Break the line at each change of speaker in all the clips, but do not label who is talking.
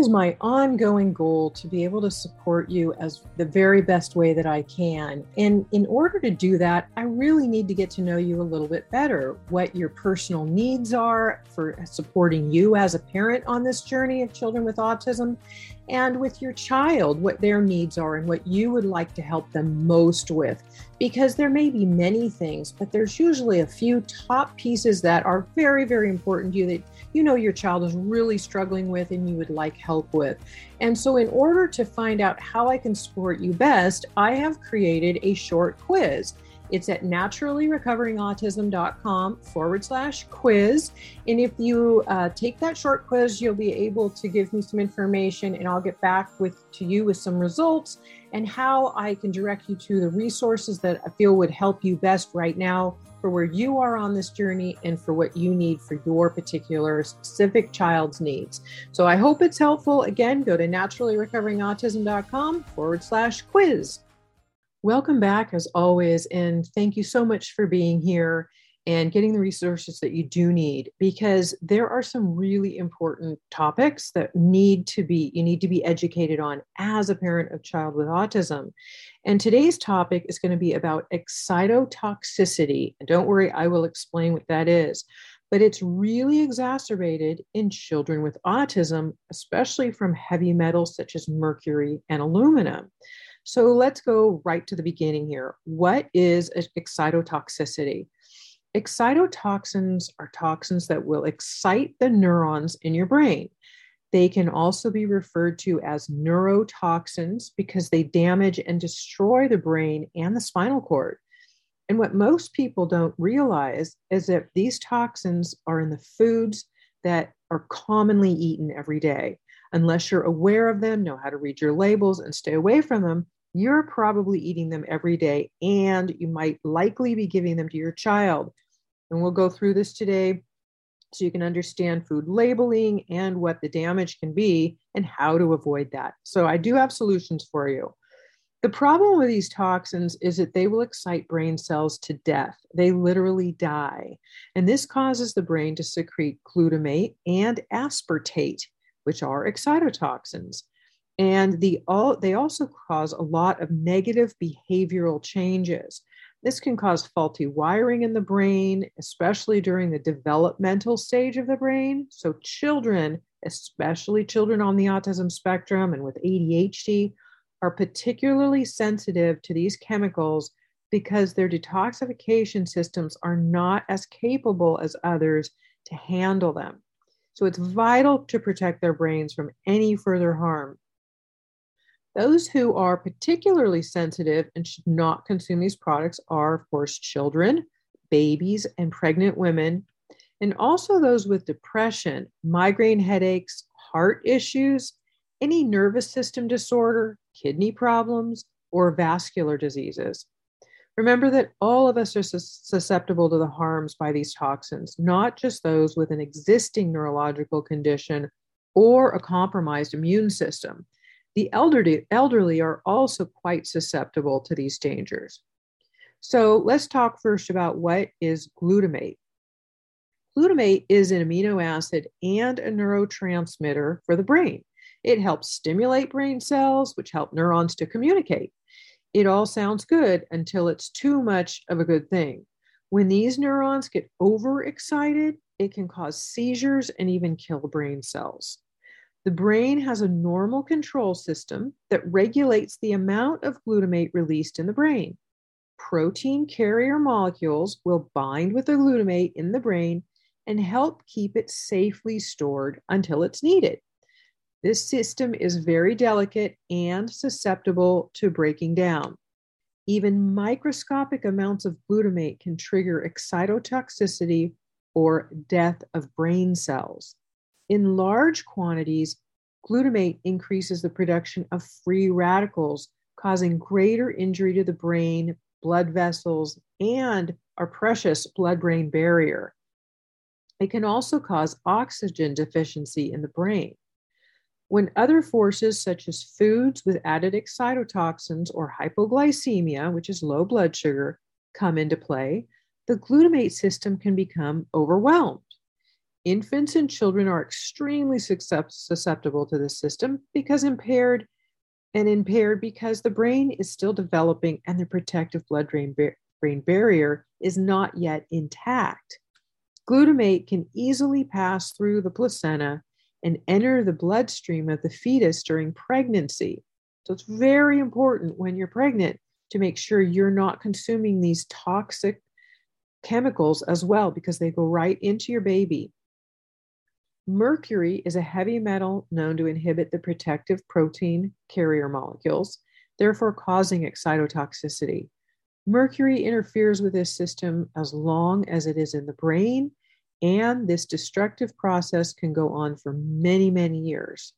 is my ongoing goal to be able to support you as the very best way that I can. And in order to do that, I really need to get to know you a little bit better, what your personal needs are for supporting you as a parent on this journey of children with autism, and with your child, what their needs are and what you would like to help them most with. Because there may be many things, but there's usually a few top pieces that are very, very important to you that you know your child is really struggling with and you would like help with. And so, in order to find out how I can support you best, I have created a short quiz. It's at naturallyrecoveringautism.com forward slash quiz. And if you uh, take that short quiz, you'll be able to give me some information and I'll get back with to you with some results and how I can direct you to the resources that I feel would help you best right now for where you are on this journey and for what you need for your particular specific child's needs. So I hope it's helpful. Again, go to naturallyrecoveringautism.com forward slash quiz. Welcome back as always. And thank you so much for being here and getting the resources that you do need because there are some really important topics that need to be you need to be educated on as a parent of child with autism. And today's topic is going to be about excitotoxicity. And don't worry i will explain what that is. But it's really exacerbated in children with autism especially from heavy metals such as mercury and aluminum. So let's go right to the beginning here. What is excitotoxicity excitotoxins are toxins that will excite the neurons in your brain. They can also be referred to as neurotoxins because they damage and destroy the brain and the spinal cord. And what most people don't realize is that these toxins are in the foods that are commonly eaten every day. Unless you're aware of them, know how to read your labels, and stay away from them, you're probably eating them every day, and you might likely be giving them to your child. And we'll go through this today so you can understand food labeling and what the damage can be and how to avoid that. So, I do have solutions for you. The problem with these toxins is that they will excite brain cells to death. They literally die. And this causes the brain to secrete glutamate and aspartate, which are excitotoxins. And the, all, they also cause a lot of negative behavioral changes. This can cause faulty wiring in the brain, especially during the developmental stage of the brain. So, children, especially children on the autism spectrum and with ADHD, are particularly sensitive to these chemicals because their detoxification systems are not as capable as others to handle them. So, it's vital to protect their brains from any further harm. Those who are particularly sensitive and should not consume these products are, of course, children, babies, and pregnant women, and also those with depression, migraine headaches, heart issues, any nervous system disorder, kidney problems, or vascular diseases. Remember that all of us are susceptible to the harms by these toxins, not just those with an existing neurological condition or a compromised immune system. The elderly, elderly are also quite susceptible to these dangers. So let's talk first about what is glutamate. Glutamate is an amino acid and a neurotransmitter for the brain. It helps stimulate brain cells, which help neurons to communicate. It all sounds good until it's too much of a good thing. When these neurons get overexcited, it can cause seizures and even kill brain cells. The brain has a normal control system that regulates the amount of glutamate released in the brain. Protein carrier molecules will bind with the glutamate in the brain and help keep it safely stored until it's needed. This system is very delicate and susceptible to breaking down. Even microscopic amounts of glutamate can trigger excitotoxicity or death of brain cells. In large quantities, glutamate increases the production of free radicals, causing greater injury to the brain, blood vessels, and our precious blood brain barrier. It can also cause oxygen deficiency in the brain. When other forces, such as foods with added excitotoxins or hypoglycemia, which is low blood sugar, come into play, the glutamate system can become overwhelmed. Infants and children are extremely susceptible to this system because impaired and impaired because the brain is still developing and the protective blood brain, brain barrier is not yet intact. Glutamate can easily pass through the placenta and enter the bloodstream of the fetus during pregnancy. So it's very important when you're pregnant to make sure you're not consuming these toxic chemicals as well because they go right into your baby. Mercury is a heavy metal known to inhibit the protective protein carrier molecules, therefore causing excitotoxicity. Mercury interferes with this system as long as it is in the brain, and this destructive process can go on for many, many years.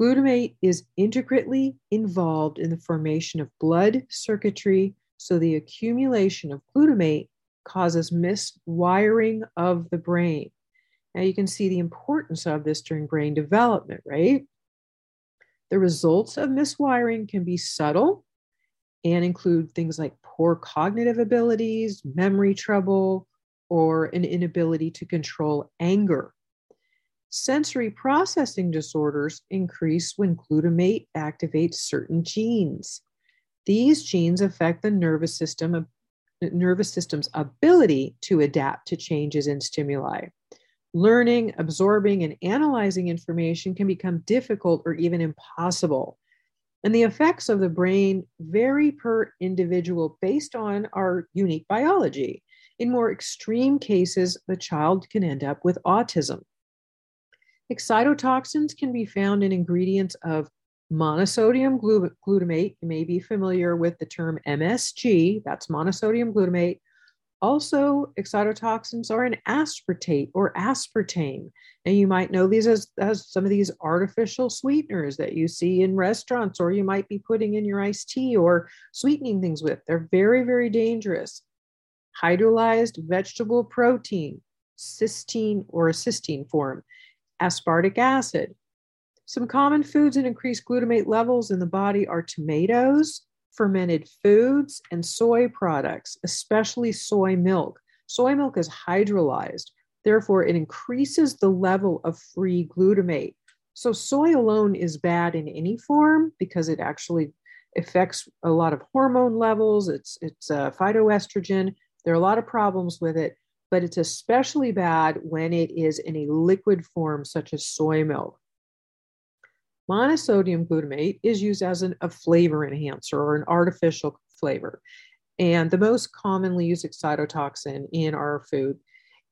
Glutamate is intricately involved in the formation of blood circuitry, so the accumulation of glutamate causes miswiring of the brain. Now you can see the importance of this during brain development, right? The results of miswiring can be subtle and include things like poor cognitive abilities, memory trouble, or an inability to control anger. Sensory processing disorders increase when glutamate activates certain genes. These genes affect the nervous system uh, nervous system's ability to adapt to changes in stimuli. Learning, absorbing, and analyzing information can become difficult or even impossible. And the effects of the brain vary per individual based on our unique biology. In more extreme cases, the child can end up with autism. Excitotoxins can be found in ingredients of monosodium glutamate. You may be familiar with the term MSG, that's monosodium glutamate. Also, excitotoxins are an aspartate or aspartame. And you might know these as, as some of these artificial sweeteners that you see in restaurants, or you might be putting in your iced tea or sweetening things with. They're very, very dangerous. Hydrolyzed vegetable protein, cysteine or a cysteine form, aspartic acid, some common foods that increase glutamate levels in the body are tomatoes, fermented foods, and soy products, especially soy milk. Soy milk is hydrolyzed, therefore, it increases the level of free glutamate. So, soy alone is bad in any form because it actually affects a lot of hormone levels. It's it's a phytoestrogen. There are a lot of problems with it, but it's especially bad when it is in a liquid form, such as soy milk. Monosodium glutamate is used as an, a flavor enhancer or an artificial flavor. And the most commonly used excitotoxin in our food.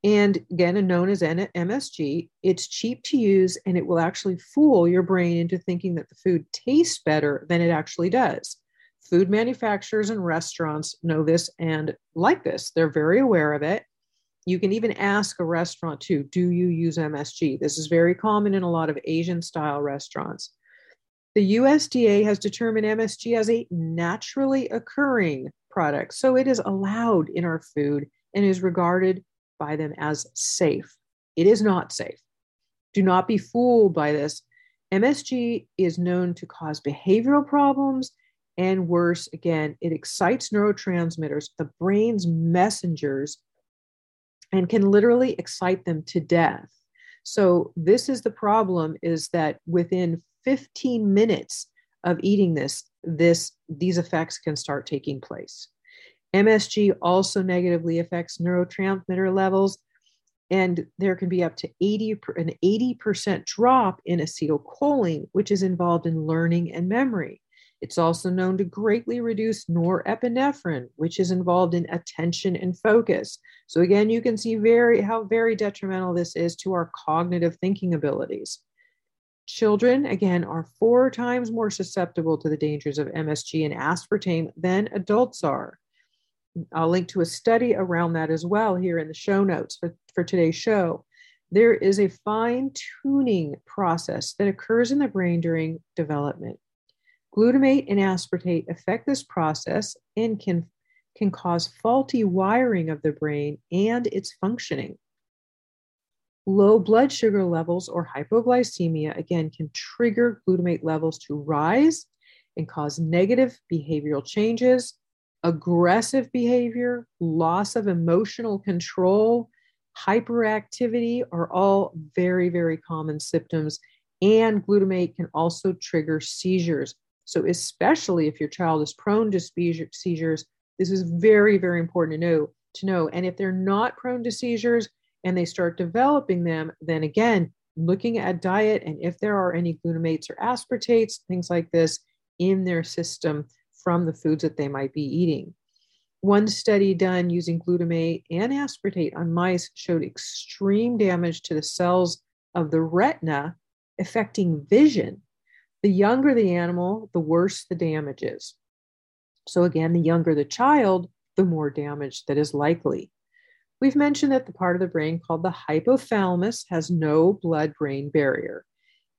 And again, known as MSG, it's cheap to use and it will actually fool your brain into thinking that the food tastes better than it actually does. Food manufacturers and restaurants know this and like this. They're very aware of it. You can even ask a restaurant too, do you use MSG? This is very common in a lot of Asian style restaurants. The USDA has determined MSG as a naturally occurring product, so it is allowed in our food and is regarded by them as safe. It is not safe. Do not be fooled by this. MSG is known to cause behavioral problems and worse, again, it excites neurotransmitters, the brain's messengers and can literally excite them to death. So this is the problem is that within 15 minutes of eating this, this these effects can start taking place. MSG also negatively affects neurotransmitter levels and there can be up to 80 an 80% drop in acetylcholine which is involved in learning and memory. It's also known to greatly reduce norepinephrine, which is involved in attention and focus. So again, you can see very how very detrimental this is to our cognitive thinking abilities. Children, again, are four times more susceptible to the dangers of MSG and aspartame than adults are. I'll link to a study around that as well here in the show notes for, for today's show. There is a fine tuning process that occurs in the brain during development. Glutamate and aspartate affect this process and can, can cause faulty wiring of the brain and its functioning. Low blood sugar levels or hypoglycemia, again, can trigger glutamate levels to rise and cause negative behavioral changes, aggressive behavior, loss of emotional control, hyperactivity are all very, very common symptoms. And glutamate can also trigger seizures. So, especially if your child is prone to seizures, this is very, very important to know. To know. And if they're not prone to seizures and they start developing them, then again, looking at diet and if there are any glutamates or aspartates, things like this in their system from the foods that they might be eating. One study done using glutamate and aspartate on mice showed extreme damage to the cells of the retina, affecting vision. The younger the animal, the worse the damage is. So, again, the younger the child, the more damage that is likely. We've mentioned that the part of the brain called the hypothalamus has no blood brain barrier.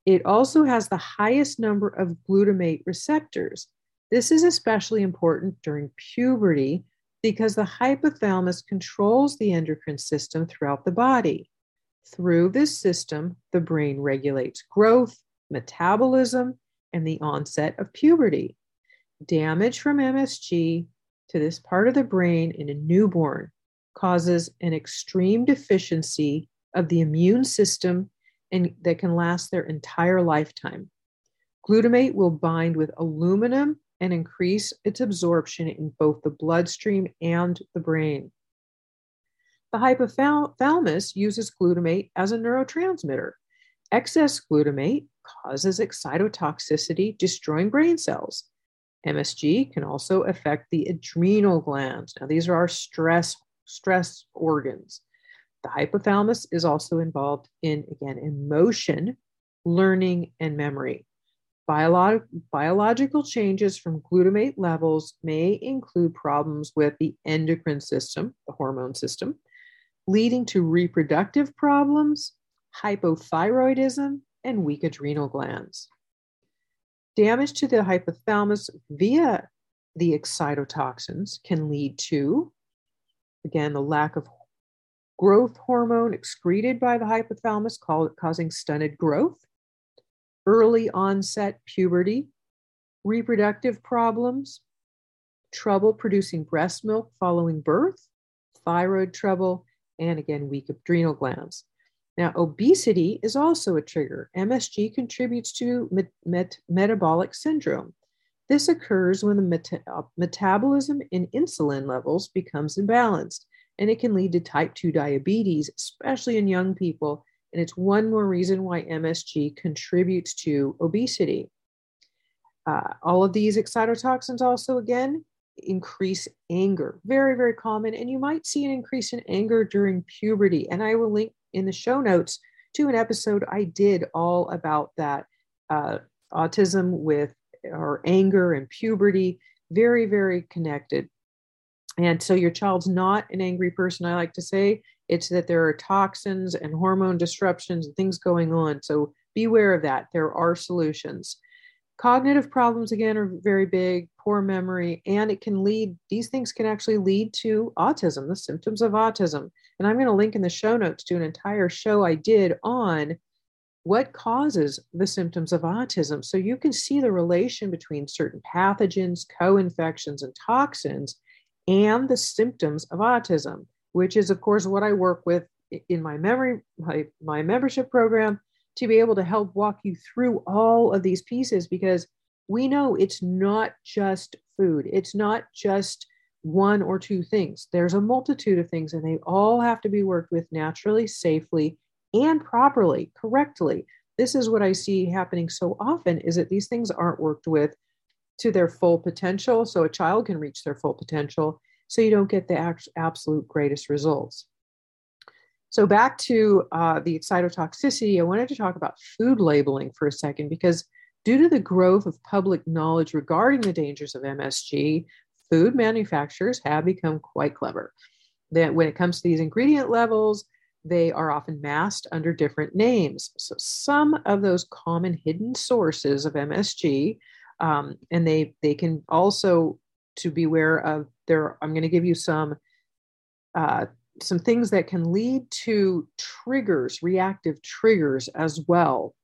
It also has the highest number of glutamate receptors. This is especially important during puberty because the hypothalamus controls the endocrine system throughout the body. Through this system, the brain regulates growth, metabolism, and the onset of puberty. Damage from MSG to this part of the brain in a newborn causes an extreme deficiency of the immune system and that can last their entire lifetime. Glutamate will bind with aluminum and increase its absorption in both the bloodstream and the brain. The hypothalamus uses glutamate as a neurotransmitter. Excess glutamate causes excitotoxicity, destroying brain cells. MSG can also affect the adrenal glands. Now, these are our stress stress organs. The hypothalamus is also involved in, again, emotion, learning, and memory. Biolog- biological changes from glutamate levels may include problems with the endocrine system, the hormone system, leading to reproductive problems, hypothyroidism, and weak adrenal glands. Damage to the hypothalamus via the excitotoxins can lead to Again, the lack of growth hormone excreted by the hypothalamus causing stunted growth, early onset puberty, reproductive problems, trouble producing breast milk following birth, thyroid trouble, and again, weak adrenal glands. Now, obesity is also a trigger. MSG contributes to met- met- metabolic syndrome. This occurs when the uh, metabolism and insulin levels becomes imbalanced, and it can lead to type 2 diabetes, especially in young people. And it's one more reason why MSG contributes to obesity. Uh, all of these excitotoxins also, again, increase anger. Very, very common. And you might see an increase in anger during puberty. And I will link in the show notes to an episode I did all about that uh, autism with or anger and puberty, very, very connected. And so your child's not an angry person, I like to say. It's that there are toxins and hormone disruptions and things going on. So beware of that. There are solutions. Cognitive problems, again, are very big, poor memory, and it can lead, these things can actually lead to autism, the symptoms of autism. And I'm going to link in the show notes to an entire show I did on what causes the symptoms of autism. So you can see the relation between certain pathogens, co infections, and toxins and the symptoms of autism, which is, of course, what I work with in my memory, my, my membership program to be able to help walk you through all of these pieces because we know it's not just food, it's not just one or two things. There's a multitude of things, and they all have to be worked with naturally, safely, and properly, correctly. This is what I see happening so often is that these things aren't worked with to their full potential so a child can reach their full potential so you don't get the absolute greatest results. So back to uh, the excitotoxicity, I wanted to talk about food labeling for a second because due to the growth of public knowledge regarding the dangers of MSG, food manufacturers have become quite clever. That when it comes to these ingredient levels, they are often masked under different names. So some of those common hidden sources of MSG, um, and they they can also to beware of there. I'm going to give you some uh, some things that can lead to triggers, reactive triggers as well.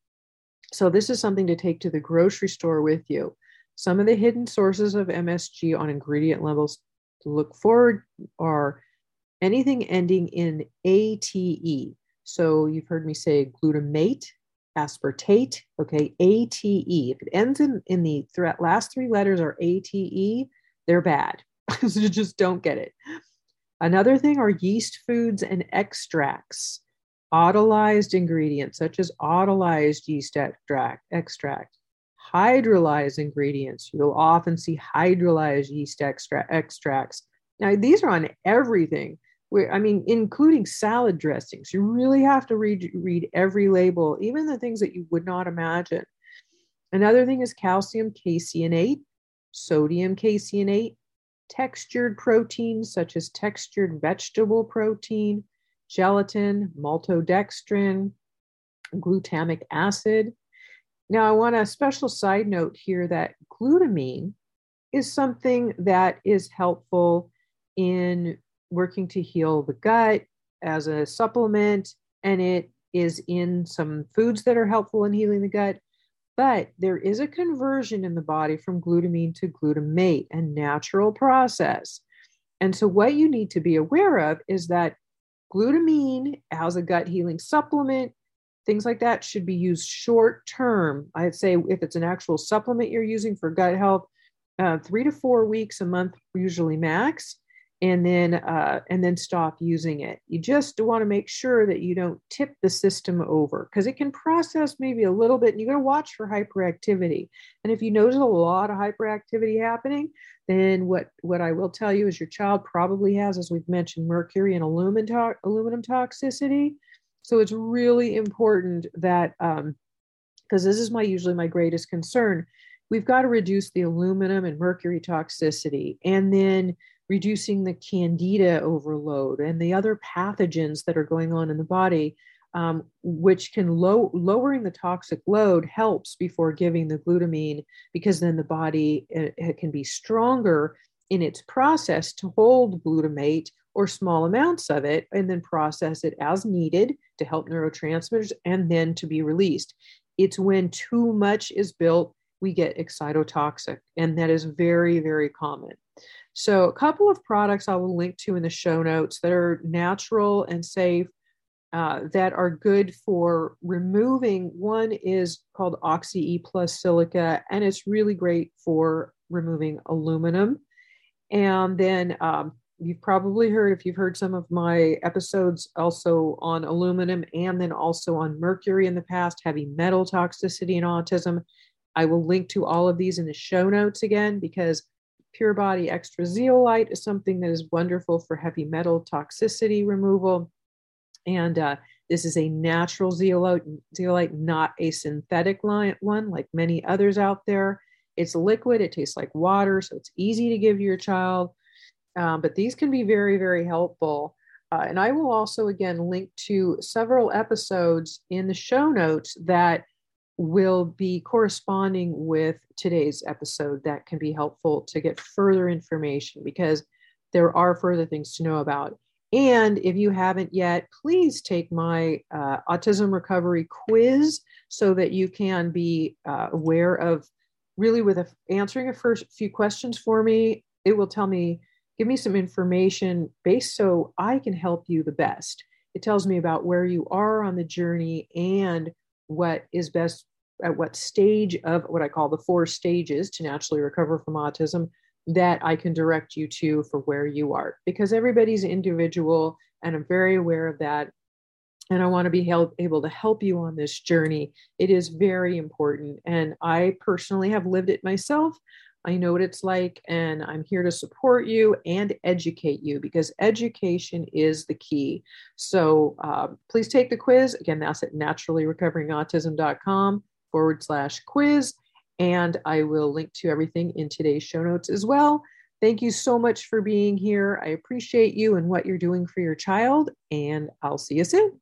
So this is something to take to the grocery store with you. Some of the hidden sources of MSG on ingredient levels to look forward are anything ending in ATE. So you've heard me say glutamate, aspartate, okay, ATE. If it ends in, in the th- last three letters are ATE, they're bad. so just don't get it. Another thing are yeast foods and extracts, autolyzed ingredients such as autolyzed yeast extract, extract hydrolyzed ingredients. You'll often see hydrolyzed yeast extra- extracts. Now, these are on everything. Where, I mean, including salad dressings. You really have to read, read every label, even the things that you would not imagine. Another thing is calcium caseinate, sodium caseinate, textured proteins such as textured vegetable protein, gelatin, maltodextrin, glutamic acid. Now, I want a special side note here that glutamine is something that is helpful in working to heal the gut as a supplement, and it is in some foods that are helpful in healing the gut. But there is a conversion in the body from glutamine to glutamate, a natural process. And so, what you need to be aware of is that glutamine as a gut healing supplement, things like that should be used short term. I'd say if it's an actual supplement you're using for gut health, uh, three to four weeks a month, usually max and then uh, and then stop using it. You just want to make sure that you don't tip the system over because it can process maybe a little bit. And you got to watch for hyperactivity. And if you notice a lot of hyperactivity happening, then what what I will tell you is your child probably has, as we've mentioned, mercury and aluminum to- aluminum toxicity. So it's really important that because um, this is my usually my greatest concern. We've got to reduce the aluminum and mercury toxicity, and then reducing the candida overload and the other pathogens that are going on in the body, um, which can low lowering the toxic load helps before giving the glutamine because then the body it, it can be stronger in its process to hold glutamate or small amounts of it and then process it as needed to help neurotransmitters and then to be released. It's when too much is built, we get excitotoxic, and that is very, very common. So, a couple of products I will link to in the show notes that are natural and safe uh, that are good for removing. One is called Oxy E Plus Silica, and it's really great for removing aluminum. And then um, you've probably heard, if you've heard some of my episodes also on aluminum and then also on mercury in the past, heavy metal toxicity and autism. I will link to all of these in the show notes again because Pure Body Extra Zeolite is something that is wonderful for heavy metal toxicity removal. And uh, this is a natural zeolite, zeolite, not a synthetic one like many others out there. It's liquid, it tastes like water, so it's easy to give your child. Um, but these can be very, very helpful. Uh, and I will also, again, link to several episodes in the show notes that will be corresponding with today's episode that can be helpful to get further information because there are further things to know about. And if you haven't yet, please take my uh, autism recovery quiz so that you can be uh, aware of really with a, answering a first few questions for me. It will tell me, give me some information based so I can help you the best. It tells me about where you are on the journey and what is best at what stage of what I call the four stages to naturally recover from autism that I can direct you to for where you are because everybody's individual and I'm very aware of that. And I want to be help, able to help you on this journey. It is very important. And I personally have lived it myself. I know what it's like, and I'm here to support you and educate you because education is the key. So uh, please take the quiz. Again, that's at naturallyrecoveringautism.com forward slash quiz. And I will link to everything in today's show notes as well. Thank you so much for being here. I appreciate you and what you're doing for your child, and I'll see you soon.